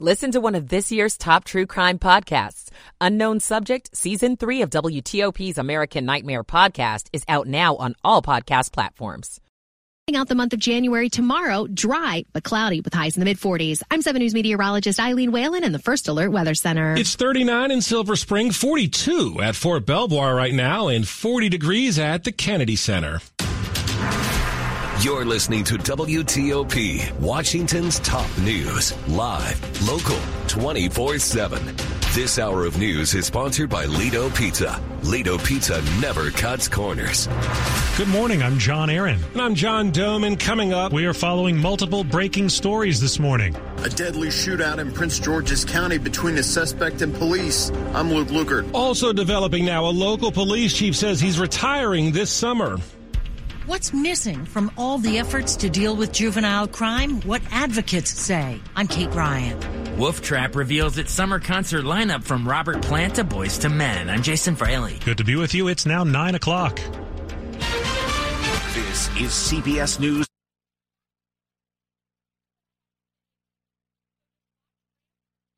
Listen to one of this year's top true crime podcasts. Unknown Subject, Season 3 of WTOP's American Nightmare podcast is out now on all podcast platforms. Out the month of January tomorrow, dry but cloudy with highs in the mid 40s. I'm 7 News meteorologist Eileen Whalen in the First Alert Weather Center. It's 39 in Silver Spring, 42 at Fort Belvoir right now, and 40 degrees at the Kennedy Center. You're listening to WTOP, Washington's top news, live, local, 24 7. This hour of news is sponsored by Lido Pizza. Lido Pizza never cuts corners. Good morning. I'm John Aaron. And I'm John Domen. Coming up, we are following multiple breaking stories this morning. A deadly shootout in Prince George's County between a suspect and police. I'm Luke Lukert. Also developing now, a local police chief says he's retiring this summer. What's missing from all the efforts to deal with juvenile crime? What advocates say. I'm Kate Ryan. Wolf Trap reveals its summer concert lineup from Robert Plant to Boyz II Men. I'm Jason Fraley. Good to be with you. It's now 9 o'clock. This is CBS News.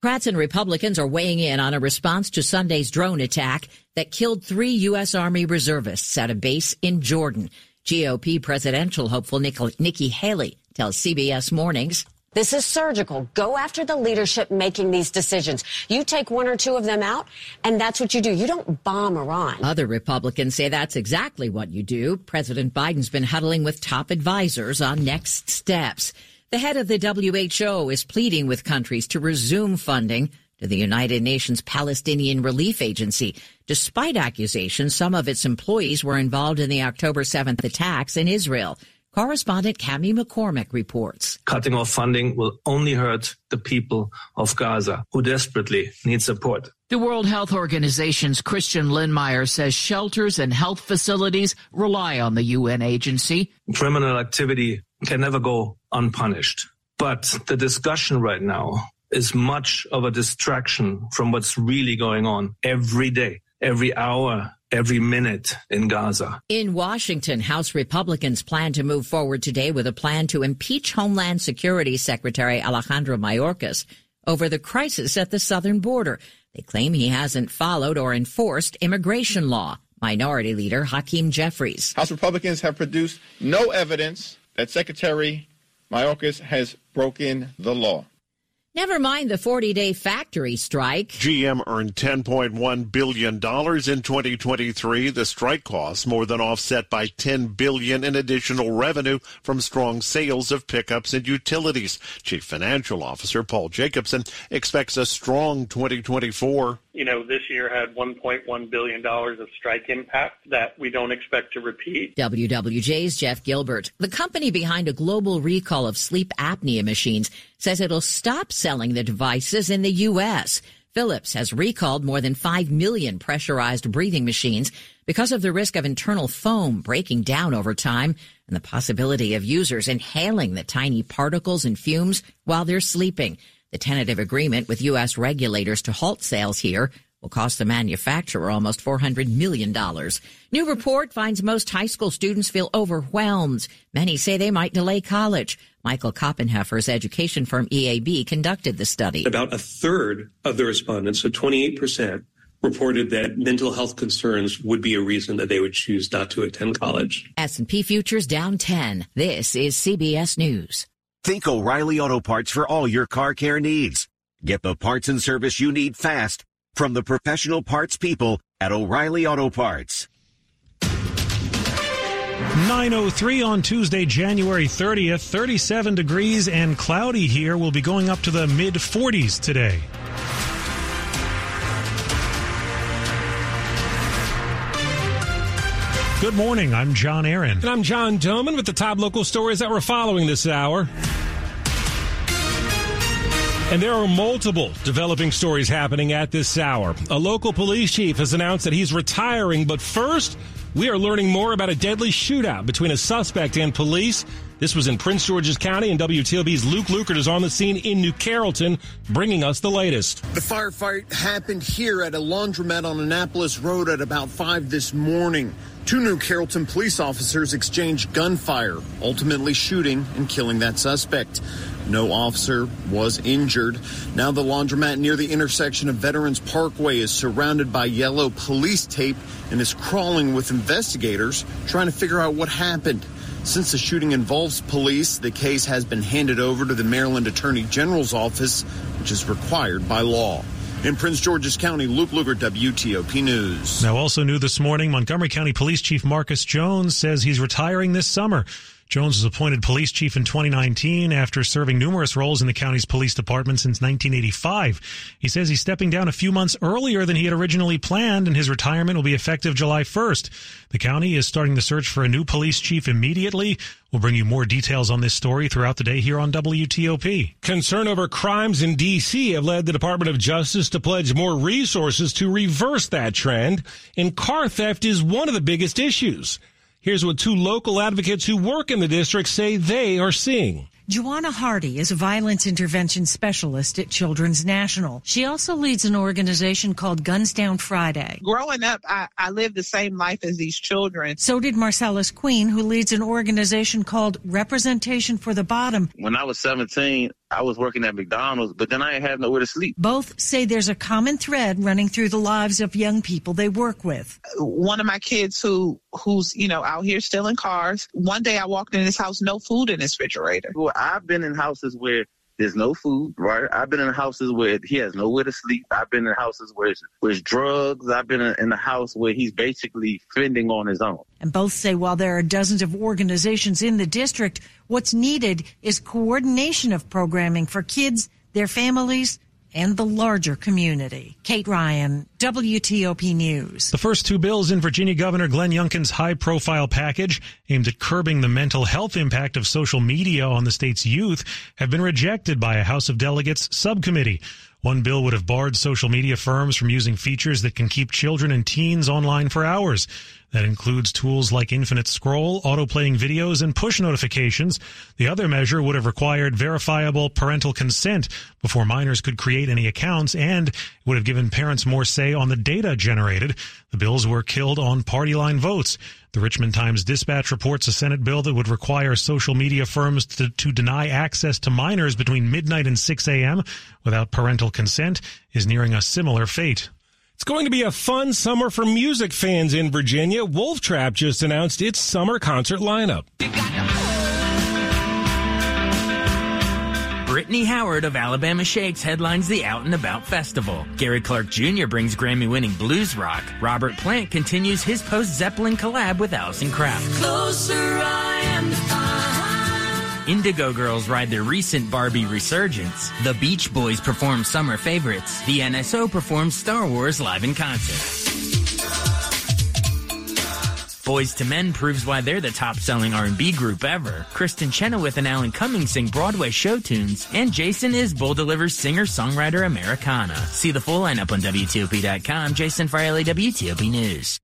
Democrats and Republicans are weighing in on a response to Sunday's drone attack that killed three U.S. Army reservists at a base in Jordan. GOP presidential hopeful Nikki Haley tells CBS Mornings. This is surgical. Go after the leadership making these decisions. You take one or two of them out, and that's what you do. You don't bomb Iran. Other Republicans say that's exactly what you do. President Biden's been huddling with top advisors on next steps. The head of the WHO is pleading with countries to resume funding to the United Nations Palestinian Relief Agency, despite accusations some of its employees were involved in the October 7th attacks in Israel. Correspondent Cami McCormick reports. Cutting off funding will only hurt the people of Gaza, who desperately need support. The World Health Organization's Christian Lindmeier says shelters and health facilities rely on the UN agency. Criminal activity can never go unpunished. But the discussion right now is much of a distraction from what's really going on every day, every hour, every minute in Gaza. In Washington, House Republicans plan to move forward today with a plan to impeach Homeland Security Secretary Alejandro Mayorkas over the crisis at the southern border. They claim he hasn't followed or enforced immigration law. Minority Leader Hakeem Jeffries. House Republicans have produced no evidence that Secretary Mayorkas has broken the law. Never mind the 40 day factory strike. GM earned $10.1 billion in 2023. The strike costs more than offset by 10 billion in additional revenue from strong sales of pickups and utilities. Chief Financial Officer Paul Jacobson expects a strong 2024 you know, this year had $1.1 billion of strike impact that we don't expect to repeat. WWJ's Jeff Gilbert, the company behind a global recall of sleep apnea machines, says it'll stop selling the devices in the U.S. Philips has recalled more than 5 million pressurized breathing machines because of the risk of internal foam breaking down over time and the possibility of users inhaling the tiny particles and fumes while they're sleeping. The tentative agreement with U.S. regulators to halt sales here will cost the manufacturer almost $400 million. New report finds most high school students feel overwhelmed. Many say they might delay college. Michael Koppenheffer's education firm EAB conducted the study. About a third of the respondents, so 28%, reported that mental health concerns would be a reason that they would choose not to attend college. S&P futures down 10. This is CBS News. Think O'Reilly Auto Parts for all your car care needs. Get the parts and service you need fast from the professional parts people at O'Reilly Auto Parts. 903 on Tuesday, January 30th, 37 degrees and cloudy here. We'll be going up to the mid 40s today. Good morning. I'm John Aaron. And I'm John Domen with the top local stories that we're following this hour. And there are multiple developing stories happening at this hour. A local police chief has announced that he's retiring, but first, we are learning more about a deadly shootout between a suspect and police. This was in Prince George's County, and WTOP's Luke Lukert is on the scene in New Carrollton, bringing us the latest. The firefight happened here at a laundromat on Annapolis Road at about 5 this morning. Two New Carrollton police officers exchanged gunfire, ultimately shooting and killing that suspect. No officer was injured. Now the laundromat near the intersection of Veterans Parkway is surrounded by yellow police tape and is crawling with investigators trying to figure out what happened. Since the shooting involves police, the case has been handed over to the Maryland Attorney General's office, which is required by law. In Prince George's County, Luke Lukert, WTOP News. Now, also new this morning, Montgomery County Police Chief Marcus Jones says he's retiring this summer. Jones was appointed police chief in 2019 after serving numerous roles in the county's police department since 1985. He says he's stepping down a few months earlier than he had originally planned, and his retirement will be effective July 1st. The county is starting the search for a new police chief immediately. We'll bring you more details on this story throughout the day here on WTOP. Concern over crimes in D.C. have led the Department of Justice to pledge more resources to reverse that trend, and car theft is one of the biggest issues. Here's what two local advocates who work in the district say they are seeing. Joanna Hardy is a violence intervention specialist at Children's National. She also leads an organization called Guns Down Friday. Growing up, I, I lived the same life as these children. So did Marcellus Queen, who leads an organization called Representation for the Bottom. When I was 17, I was working at McDonald's, but then I ain't had nowhere to sleep. Both say there's a common thread running through the lives of young people they work with. One of my kids who who's, you know, out here stealing cars. One day I walked in his house, no food in his refrigerator. Well, I've been in houses where there's no food, right? I've been in houses where he has nowhere to sleep. I've been in houses where it's, where it's drugs. I've been in a house where he's basically fending on his own. And both say while there are dozens of organizations in the district, what's needed is coordination of programming for kids, their families, and the larger community. Kate Ryan, WTOP News. The first two bills in Virginia Governor Glenn Youngkin's high profile package aimed at curbing the mental health impact of social media on the state's youth have been rejected by a House of Delegates subcommittee. One bill would have barred social media firms from using features that can keep children and teens online for hours. That includes tools like infinite scroll, auto-playing videos, and push notifications. The other measure would have required verifiable parental consent before minors could create any accounts and would have given parents more say on the data generated. The bills were killed on party line votes. The Richmond Times Dispatch reports a Senate bill that would require social media firms to, to deny access to minors between midnight and 6 a.m. without parental consent is nearing a similar fate. It's going to be a fun summer for music fans in Virginia. Wolf Trap just announced its summer concert lineup. Brittany Howard of Alabama Shakes headlines the Out and About Festival. Gary Clark Jr. brings Grammy winning blues rock. Robert Plant continues his post Zeppelin collab with Alison Krauss. Indigo Girls ride their recent Barbie resurgence. The Beach Boys perform summer favorites. The NSO performs Star Wars live in concert. Boyz II Men proves why they're the top-selling R&B group ever. Kristin Chenoweth and Alan Cummings sing Broadway show tunes, and Jason Isbell delivers singer-songwriter Americana. See the full lineup on WTOP.com. Jason Fraley, WTOP News.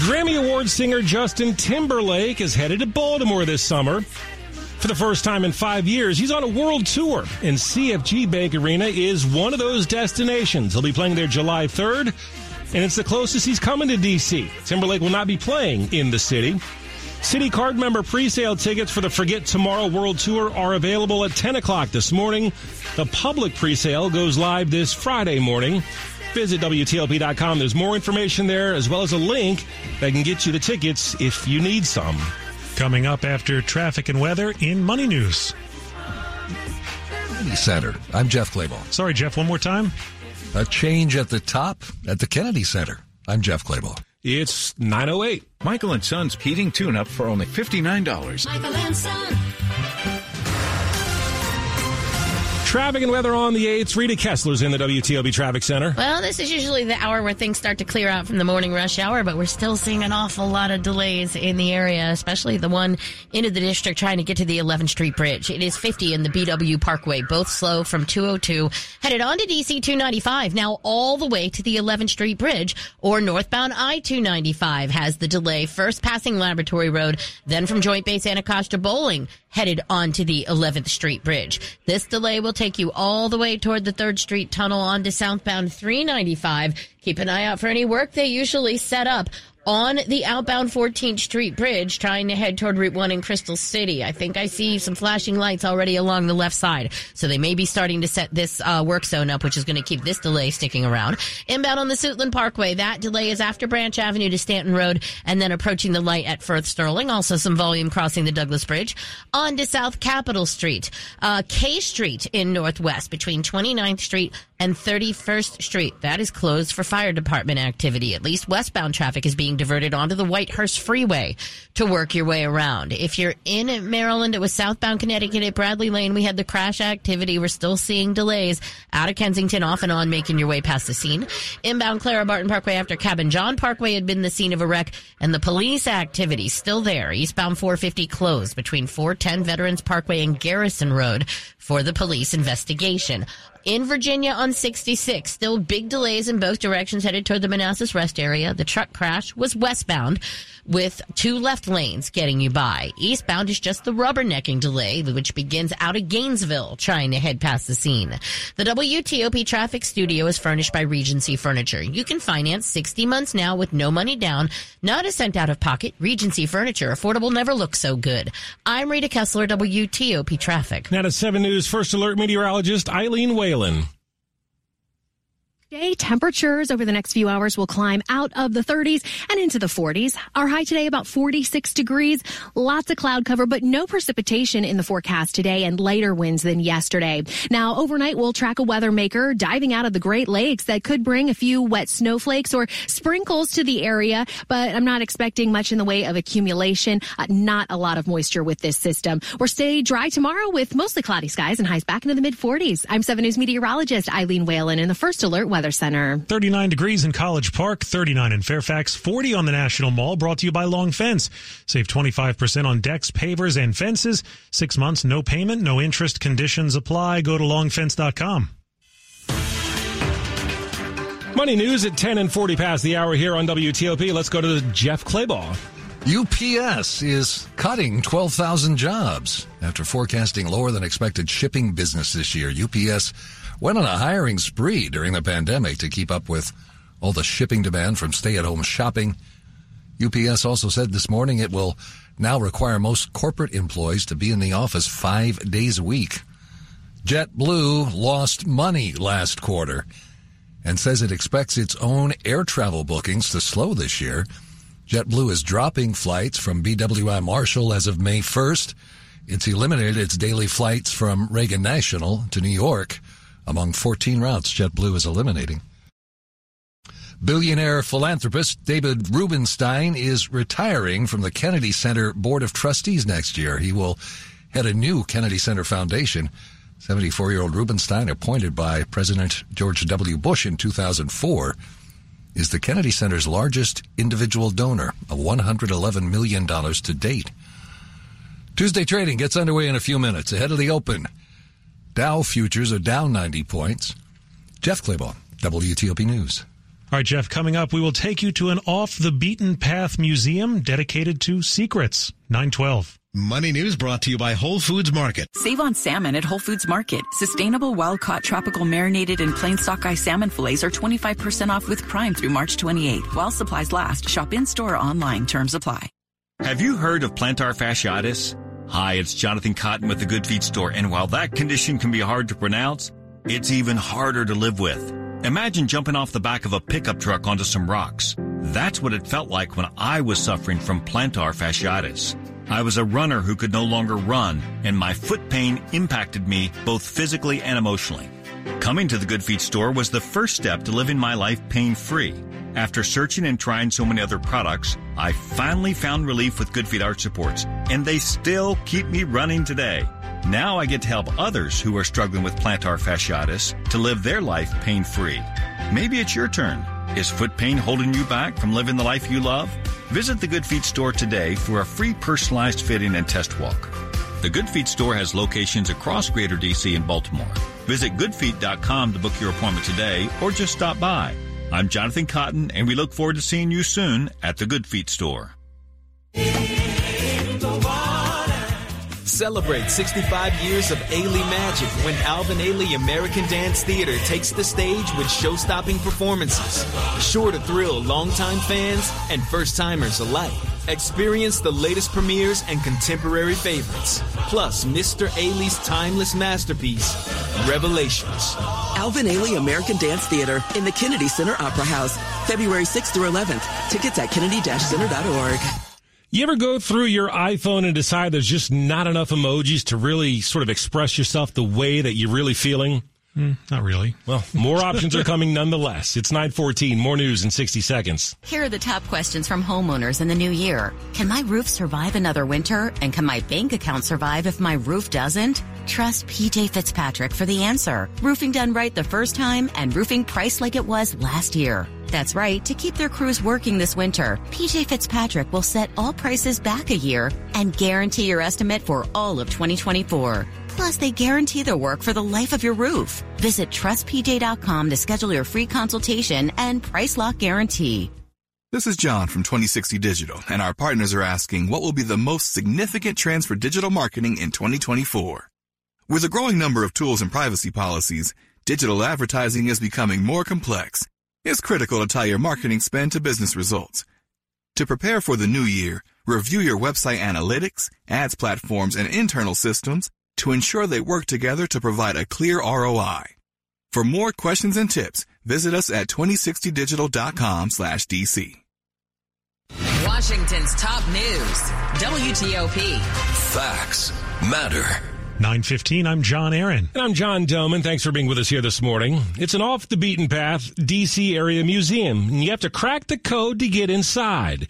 Grammy Award singer Justin Timberlake is headed to Baltimore this summer. For the first time in five years, he's on a world tour, and CFG Bank Arena is one of those destinations. He'll be playing there July 3rd, and it's the closest he's coming to D.C. Timberlake will not be playing in the city. City card member presale tickets for the Forget Tomorrow World Tour are available at 10 o'clock this morning. The public presale goes live this Friday morning. Visit WTOP.com. There's more information there, as well as a link that can get you the tickets if you need some. Coming up after traffic and weather in Money News. Kennedy Center. I'm Jeff Clabaugh. Sorry, Jeff, one more time. A change at the top at the Kennedy Center. I'm Jeff Clabaugh. It's 908. Michael and Son's heating tune up for only $59. Michael and Son. Traffic and weather on the 8th. Rita Kessler's in the WTOP Traffic Center. Well, this is usually the hour where things start to clear out from the morning rush hour, but we're still seeing an awful lot of delays in the area, especially the one into the district trying to get to the 11th Street Bridge. It is 50 in the BW Parkway, both slow from 202, headed on to DC 295, now all the way to the 11th Street Bridge, or northbound I 295 has the delay, first passing Laboratory Road, then from Joint Base Anacostia-Bolling, headed onto the 11th Street Bridge. This delay will take you all the way toward the 3rd Street Tunnel onto southbound 395. Keep an eye out for any work they usually set up on the outbound 14th Street Bridge trying to head toward Route 1 in Crystal City. I think I see some flashing lights already along the left side. So they may be starting to set this uh, work zone up, which is going to keep this delay sticking around. Inbound on the Suitland Parkway, that delay is after Branch Avenue to Stanton Road and then approaching the light at Firth Sterling. Also some volume crossing the Douglas Bridge. On to South Capitol Street, uh, K Street in Northwest between 29th Street and 31st Street. That is closed for fire department activity. At least westbound traffic is being diverted onto the Whitehurst Freeway to work your way around. If you're in Maryland, it was southbound Connecticut at Bradley Lane. We had the crash activity. We're still seeing delays out of Kensington off and on making your way past the scene. Inbound Clara Barton Parkway after Cabin John Parkway had been the scene of a wreck and the police activity still there. Eastbound 450 closed between 410 Veterans Parkway and Garrison Road for the police investigation. In Virginia on 66, still big delays in both directions headed toward the Manassas Rest area. The truck crash was westbound with two left lanes getting you by. Eastbound is just the rubbernecking delay, which begins out of Gainesville trying to head past the scene. The WTOP traffic studio is furnished by Regency Furniture. You can finance 60 months now with no money down, not a cent out of pocket. Regency Furniture, affordable never looks so good. I'm Rita Kessler, WTOP traffic. Now to 7 News First Alert meteorologist Eileen Whalen. Today, temperatures over the next few hours will climb out of the 30s and into the 40s. Our high today about 46 degrees. Lots of cloud cover, but no precipitation in the forecast today and lighter winds than yesterday. Now, overnight, we'll track a weather maker diving out of the Great Lakes that could bring a few wet snowflakes or sprinkles to the area, but I'm not expecting much in the way of accumulation. Uh, not a lot of moisture with this system. We're stay dry tomorrow with mostly cloudy skies and highs back into the mid 40s. I'm 7 News meteorologist Eileen Whalen in the First Alert Weather Weather Center. 39 degrees in College Park, 39 in Fairfax, 40 on the National Mall, brought to you by Long Fence. Save 25% on decks, pavers, and fences. Six months, no payment, no interest. Conditions apply. Go to longfence.com. Money news at 10 and 40 past the hour here on WTOP. Let's go to Jeff Clabaugh. UPS is cutting 12,000 jobs after forecasting lower than expected shipping business this year. UPS went on a hiring spree during the pandemic to keep up with all the shipping demand from stay at home shopping. UPS also said this morning it will now require most corporate employees to be in the office five days a week. JetBlue lost money last quarter and says it expects its own air travel bookings to slow this year. JetBlue is dropping flights from BWI Marshall as of May 1st. It's eliminated its daily flights from Reagan National to New York among 14 routes JetBlue is eliminating. Billionaire philanthropist David Rubenstein is retiring from the Kennedy Center Board of Trustees next year. He will head a new Kennedy Center Foundation. 74 year old Rubenstein, appointed by President George W. Bush in 2004, is the Kennedy Center's largest individual donor of $111 million to date. Tuesday trading gets underway in a few minutes ahead of the open. Dow futures are down 90 points. Jeff Clabaugh, WTOP News. All right, Jeff, coming up, we will take you to an off the beaten path museum dedicated to secrets. 912. Money News brought to you by Whole Foods Market. Save on salmon at Whole Foods Market. Sustainable wild caught tropical marinated and plain sockeye salmon fillets are 25% off with Prime through March 28. While supplies last, shop in store or online. Terms apply. Have you heard of plantar fasciitis? Hi, it's Jonathan Cotton with the Good Feet Store, and while that condition can be hard to pronounce, it's even harder to live with. Imagine jumping off the back of a pickup truck onto some rocks. That's what it felt like when I was suffering from plantar fasciitis. I was a runner who could no longer run, and my foot pain impacted me both physically and emotionally. Coming to the Good Feet store was the first step to living my life pain free. After searching and trying so many other products, I finally found relief with Good Feet Arch Supports, and they still keep me running today. Now I get to help others who are struggling with plantar fasciitis to live their life pain free. Maybe it's your turn. Is foot pain holding you back from living the life you love? Visit the Good Feet store today for a free personalized fitting and test walk. The Good Feet store has locations across Greater DC and Baltimore. Visit goodfeet.com to book your appointment today or just stop by. I'm Jonathan Cotton, and we look forward to seeing you soon at the Good Feet store. Celebrate 65 years of Ailey magic when Alvin Ailey American Dance Theater takes the stage with show-stopping performances. Sure to thrill longtime fans and first-timers alike. Experience the latest premieres and contemporary favorites. Plus, Mr. Ailey's timeless masterpiece, Revelations. Alvin Ailey American Dance Theater in the Kennedy Center Opera House, February 6th through 11th. Tickets at kennedy-center.org. You ever go through your iPhone and decide there's just not enough emojis to really sort of express yourself the way that you're really feeling? Mm, not really. Well, more options are coming nonetheless. It's 914, more news in 60 seconds. Here are the top questions from homeowners in the new year. Can my roof survive another winter? And can my bank account survive if my roof doesn't? Trust PJ Fitzpatrick for the answer. Roofing done right the first time and roofing priced like it was last year. That's right. To keep their crews working this winter, PJ Fitzpatrick will set all prices back a year and guarantee your estimate for all of 2024. Plus, they guarantee their work for the life of your roof. Visit trustpj.com to schedule your free consultation and price lock guarantee. This is John from 2060 Digital, and our partners are asking what will be the most significant trends for digital marketing in 2024. With a growing number of tools and privacy policies, digital advertising is becoming more complex it's critical to tie your marketing spend to business results. To prepare for the new year, review your website analytics, ads platforms, and internal systems to ensure they work together to provide a clear ROI. For more questions and tips, visit us at 2060digital.com slash DC. Washington's top news, WTOP. Facts matter. 915, I'm John Aaron. And I'm John Domen. Thanks for being with us here this morning. It's an off the beaten path DC area museum, and you have to crack the code to get inside.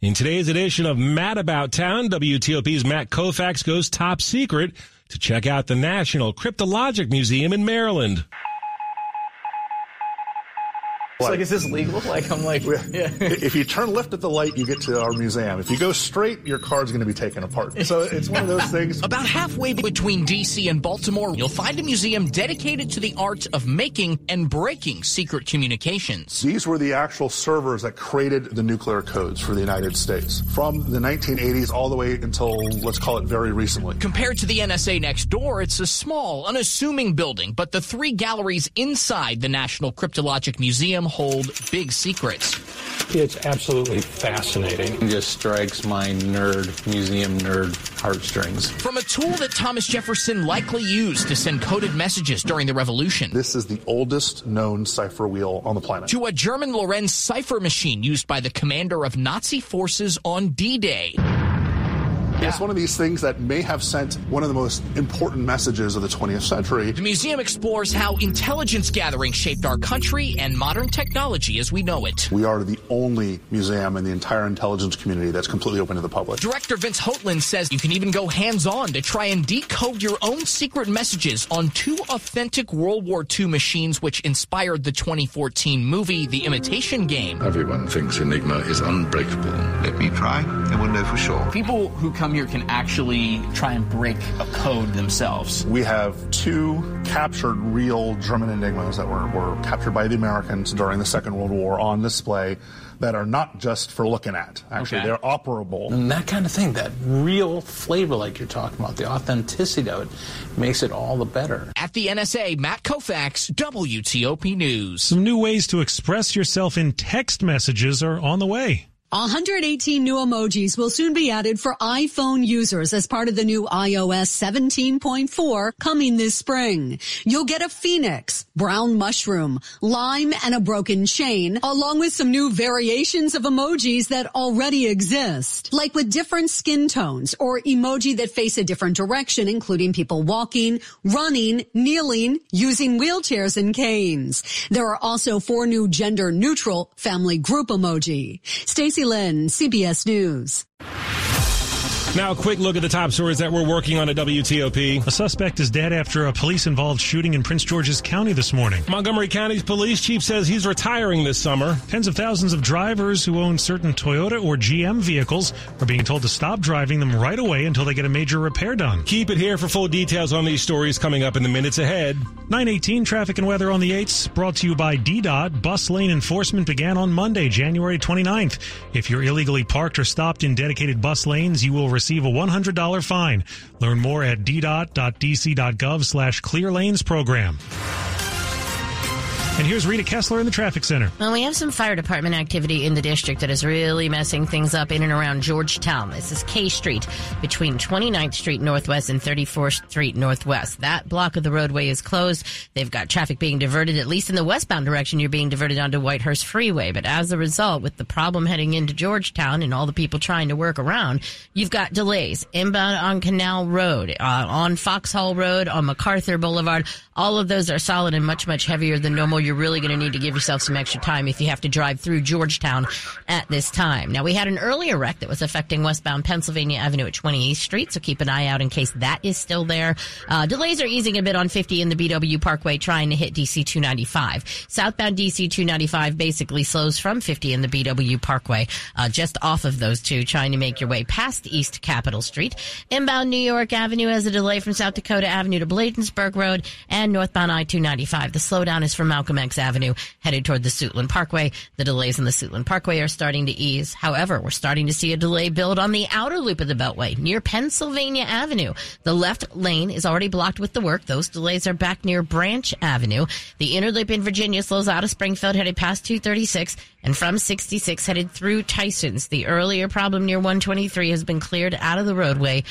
In today's edition of Matt About Town, WTOP's Matt Koufax goes top secret to check out the National Cryptologic Museum in Maryland. It's like, is this legal? Like, I'm like, yeah. if you turn left at the light, you get to our museum. If you go straight, your car's going to be taken apart. So it's one of those things. About halfway between D.C. and Baltimore, you'll find a museum dedicated to the art of making and breaking secret communications. These were the actual servers that created the nuclear codes for the United States from the 1980s all the way until, let's call it very recently. Compared to the NSA next door, it's a small, unassuming building, but the three galleries inside the National Cryptologic Museum hold big secrets. It's absolutely fascinating. It just strikes my nerd, museum nerd heartstrings. From a tool that Thomas Jefferson likely used to send coded messages during the Revolution. This is the oldest known cipher wheel on the planet. To a German Lorenz cipher machine used by the commander of Nazi forces on D Day. Yeah. It's one of these things that may have sent one of the most important messages of the 20th century. The museum explores how intelligence gathering shaped our country and modern technology as we know it. We are the only museum in the entire intelligence community that's completely open to the public. Director Vince Houghton says you can even go hands on to try and decode your own secret messages on two authentic World War II machines, which inspired the 2014 movie The Imitation Game. Everyone thinks Enigma is unbreakable. Let me try, and we'll know for sure. People who come here can actually try and break a code themselves. We have two captured real German enigmas that were, were captured by the Americans during the Second World War on display that are not just for looking at. Actually, Okay. they're operable. And that kind of thing, that real flavor like you're talking about, the authenticity of it, makes it all the better. At the NSA, Matt Koufax, WTOP News. Some new ways to express yourself in text messages are on the way. 118 new emojis will soon be added for iPhone users as part of the new iOS 17.4 coming this spring. You'll get a phoenix, brown mushroom, lime, and a broken chain, along with some new variations of emojis that already exist, like with different skin tones or emoji that face a different direction, including people walking, running, kneeling, using wheelchairs and canes. There are also four new gender neutral family group emoji. Stacey Lynn, CBS News. Now, a quick look at the top stories that we're working on at WTOP. A suspect is dead after a police involved shooting in Prince George's County this morning. Montgomery County's police chief says he's retiring this summer. Tens of thousands of drivers who own certain Toyota or GM vehicles are being told to stop driving them right away until they get a major repair done. Keep it here for full details on these stories coming up in the minutes ahead. 918 traffic and weather on the 8s brought to you by DDOT. Bus lane enforcement began on Monday, January 29th. If you're illegally parked or stopped in dedicated bus lanes, you will receive receive a $100 fine. Learn more at ddot.dc.gov slash clear lanes program. And here's Rita Kessler in the traffic center. Well, we have some fire department activity in the district that is really messing things up in and around Georgetown. This is K Street between 29th Street Northwest and 34th Street Northwest. That block of the roadway is closed. They've got traffic being diverted, at least in the westbound direction. You're being diverted onto Whitehurst Freeway. But as a result, with the problem heading into Georgetown and all the people trying to work around, you've got delays inbound on Canal Road, uh, on Foxhall Road, on MacArthur Boulevard. All of those are solid and much, much heavier than normal you're really going to need to give yourself some extra time if you have to drive through Georgetown at this time. Now, we had an earlier wreck that was affecting westbound Pennsylvania Avenue at 28th Street, so keep an eye out in case that is still there. Uh, delays are easing a bit on 50 in the BW Parkway trying to hit DC 295. Southbound DC 295 basically slows from 50 in the BW Parkway, uh, just off of those two, trying to make your way past East Capitol Street. Inbound New York Avenue has a delay from South Dakota Avenue to Bladensburg Road and northbound I 295. The slowdown is from Malcolm X Avenue headed toward the Suitland Parkway. The delays on the Suitland Parkway are starting to ease. However, we're starting to see a delay build on the outer loop of the Beltway near Pennsylvania Avenue. The left lane is already blocked with the work. Those delays are back near Branch Avenue. The inner loop in Virginia slows out of Springfield headed past 236 and from 66 headed through Tysons. The earlier problem near 123 has been cleared out of the roadway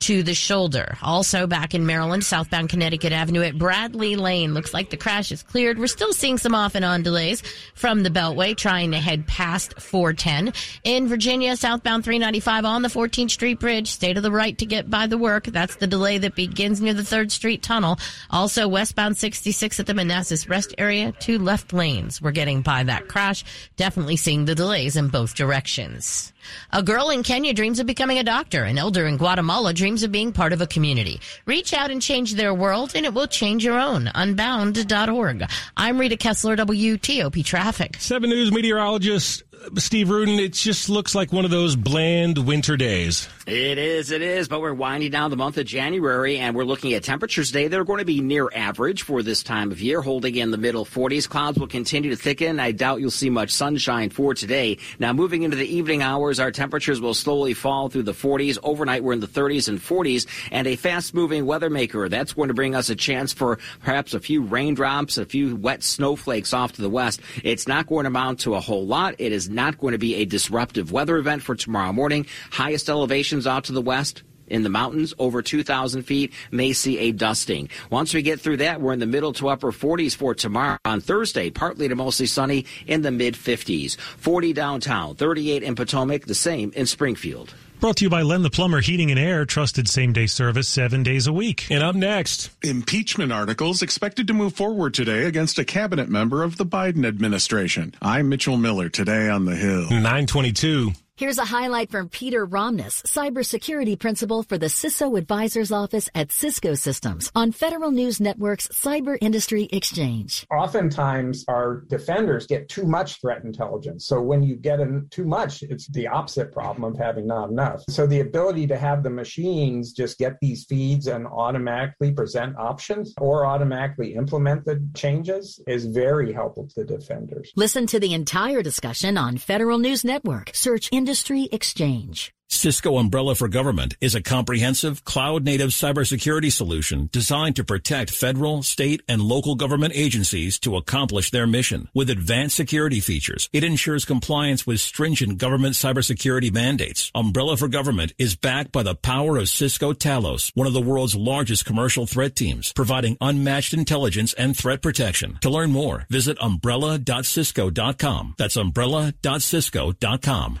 to the shoulder. Also back in Maryland, southbound Connecticut Avenue at Bradley Lane. Looks like the crash is cleared. We're still seeing some off and on delays from the Beltway trying to head past 410. In Virginia, southbound 395 on the 14th Street Bridge. Stay to the right to get by the work. That's the delay that begins near the 3rd Street Tunnel. Also westbound 66 at the Manassas Rest area. Two left lanes. We're getting by that crash. Definitely seeing the delays in both directions. A girl in Kenya dreams of becoming a doctor. An elder in Guatemala dreams of being part of a community. Reach out and change their world, and it will change your own. Unbound.org. I'm Rita Kessler, WTOP Traffic. 7 News meteorologist Steve Rudin, it just looks like one of those bland winter days. It is, it is, but we're winding down the month of January and we're looking at temperatures today that are going to be near average for this time of year, holding in the middle 40s. Clouds will continue to thicken. I doubt you'll see much sunshine for today. Now, moving into the evening hours, our temperatures will slowly fall through the 40s. Overnight, we're in the 30s and 40s, and a fast moving weather maker. That's going to bring us a chance for perhaps a few raindrops, a few wet snowflakes off to the west. It's not going to amount to a whole lot. It is not going to be a disruptive weather event for tomorrow morning. Highest elevations out to the west, in the mountains over 2,000 feet may see a dusting. Once we get through that, we're in the middle to upper 40s for tomorrow. On Thursday, partly to mostly sunny in the mid 50s. 40 downtown, 38 in Potomac, the same in Springfield. Brought to you by Len the Plumber Heating and Air, trusted same day service seven days a week. And up next, impeachment articles expected to move forward today against a cabinet member of the Biden administration. I'm Mitchell Miller today on the Hill. 922. Here's a highlight from Peter Romness, cybersecurity principal for the CISO Advisors Office at Cisco Systems on Federal News Network's Cyber Industry Exchange. Oftentimes, our defenders get too much threat intelligence. So when you get in too much, it's the opposite problem of having not enough. So the ability to have the machines just get these feeds and automatically present options or automatically implement the changes is very helpful to the defenders. Listen to the entire discussion on Federal News Network. Search Industry Exchange. Cisco Umbrella for Government is a comprehensive cloud-native cybersecurity solution designed to protect federal, state, and local government agencies to accomplish their mission. With advanced security features, it ensures compliance with stringent government cybersecurity mandates. Umbrella for Government is backed by the power of Cisco Talos, one of the world's largest commercial threat teams, providing unmatched intelligence and threat protection. To learn more, visit umbrella.cisco.com. That's umbrella.cisco.com.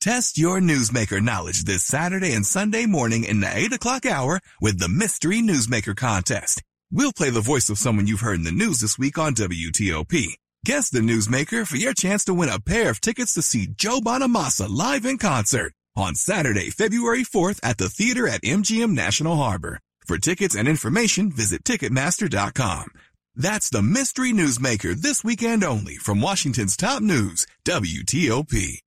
Test your newsmaker knowledge this Saturday and Sunday morning in the 8 o'clock hour with the Mystery Newsmaker Contest. We'll play the voice of someone you've heard in the news this week on WTOP. Guess the newsmaker for your chance to win a pair of tickets to see Joe Bonamassa live in concert. on Saturday, February 4th at the theater at MGM National Harbor. For tickets and information, visit Ticketmaster.com. That's the Mystery Newsmaker this weekend only from Washington's top news, WTOP.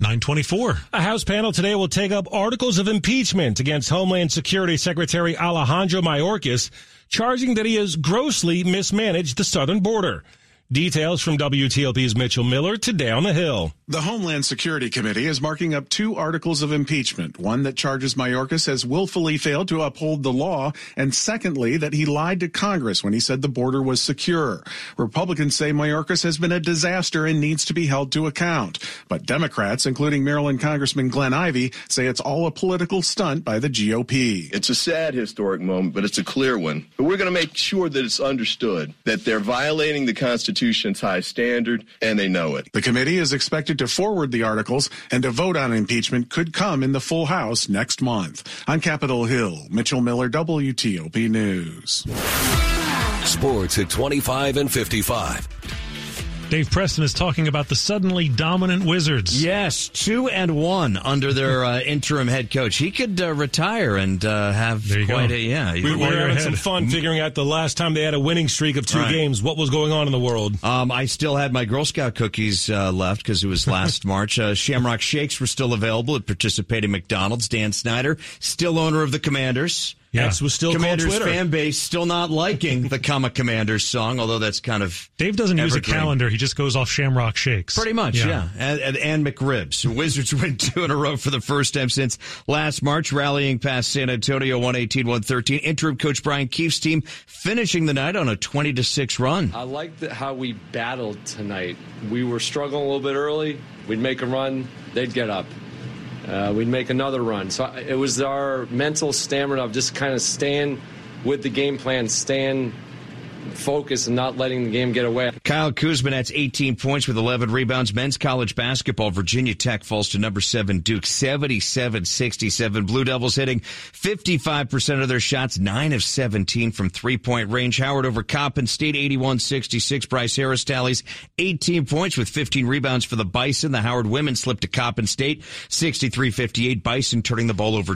924. A House panel today will take up articles of impeachment against Homeland Security Secretary Alejandro Mayorkas, charging that he has grossly mismanaged the southern border. Details from WTOP's Mitchell Miller today on the Hill. The Homeland Security Committee is marking up two articles of impeachment. One that charges Mayorkas has willfully failed to uphold the law, and secondly, that he lied to Congress when he said the border was secure. Republicans say Mayorkas has been a disaster and needs to be held to account. But Democrats, including Maryland Congressman Glenn Ivey, say it's all a political stunt by the GOP. It's a sad historic moment, but it's a clear one. But we're going to make sure that it's understood that they're violating the Constitution Constitution's high standard, and they know it. The committee is expected to forward the articles, and a vote on impeachment could come in the full House next month. On Capitol Hill, Mitchell Miller, WTOP News. Sports at 25 and 55. Dave Preston is talking about the suddenly dominant Wizards. Yes, two and one under their uh, interim head coach. He could uh, retire and uh, have quite go. a yeah. We, we were having ahead. some fun figuring out the last time they had a winning streak of two right. games. What was going on in the world? Um, I still had my Girl Scout cookies uh, left because it was last March. Uh, Shamrock Shakes were still available at participating McDonald's. Dan Snyder, still owner of the Commanders. Yeah. X was still Commanders fan base still not liking the Comma Commanders song, although that's kind of Dave doesn't evergreen. use a calendar; he just goes off Shamrock Shakes. Pretty much, yeah. yeah. And, and, and McRibs. Wizards win two in a row for the first time since last March, rallying past San Antonio 118-113. Interim coach Brian Keefe's team finishing the night on a 20 to six run. I like how we battled tonight. We were struggling a little bit early. We'd make a run, they'd get up uh, we'd make another run. So it was our mental stamina of just kind of staying with the game plan, staying focus and not letting the game get away. Kyle Kuzma has 18 points with 11 rebounds. Men's college basketball, Virginia Tech falls to number seven Duke, 77-67. Blue Devils hitting 55% of their shots, 9 of 17 from three-point range. Howard over Coppin State, 81-66. Bryce Harris tallies 18 points with 15 rebounds for the Bison. The Howard women slip to Coppin State, 63-58. Bison turning the ball over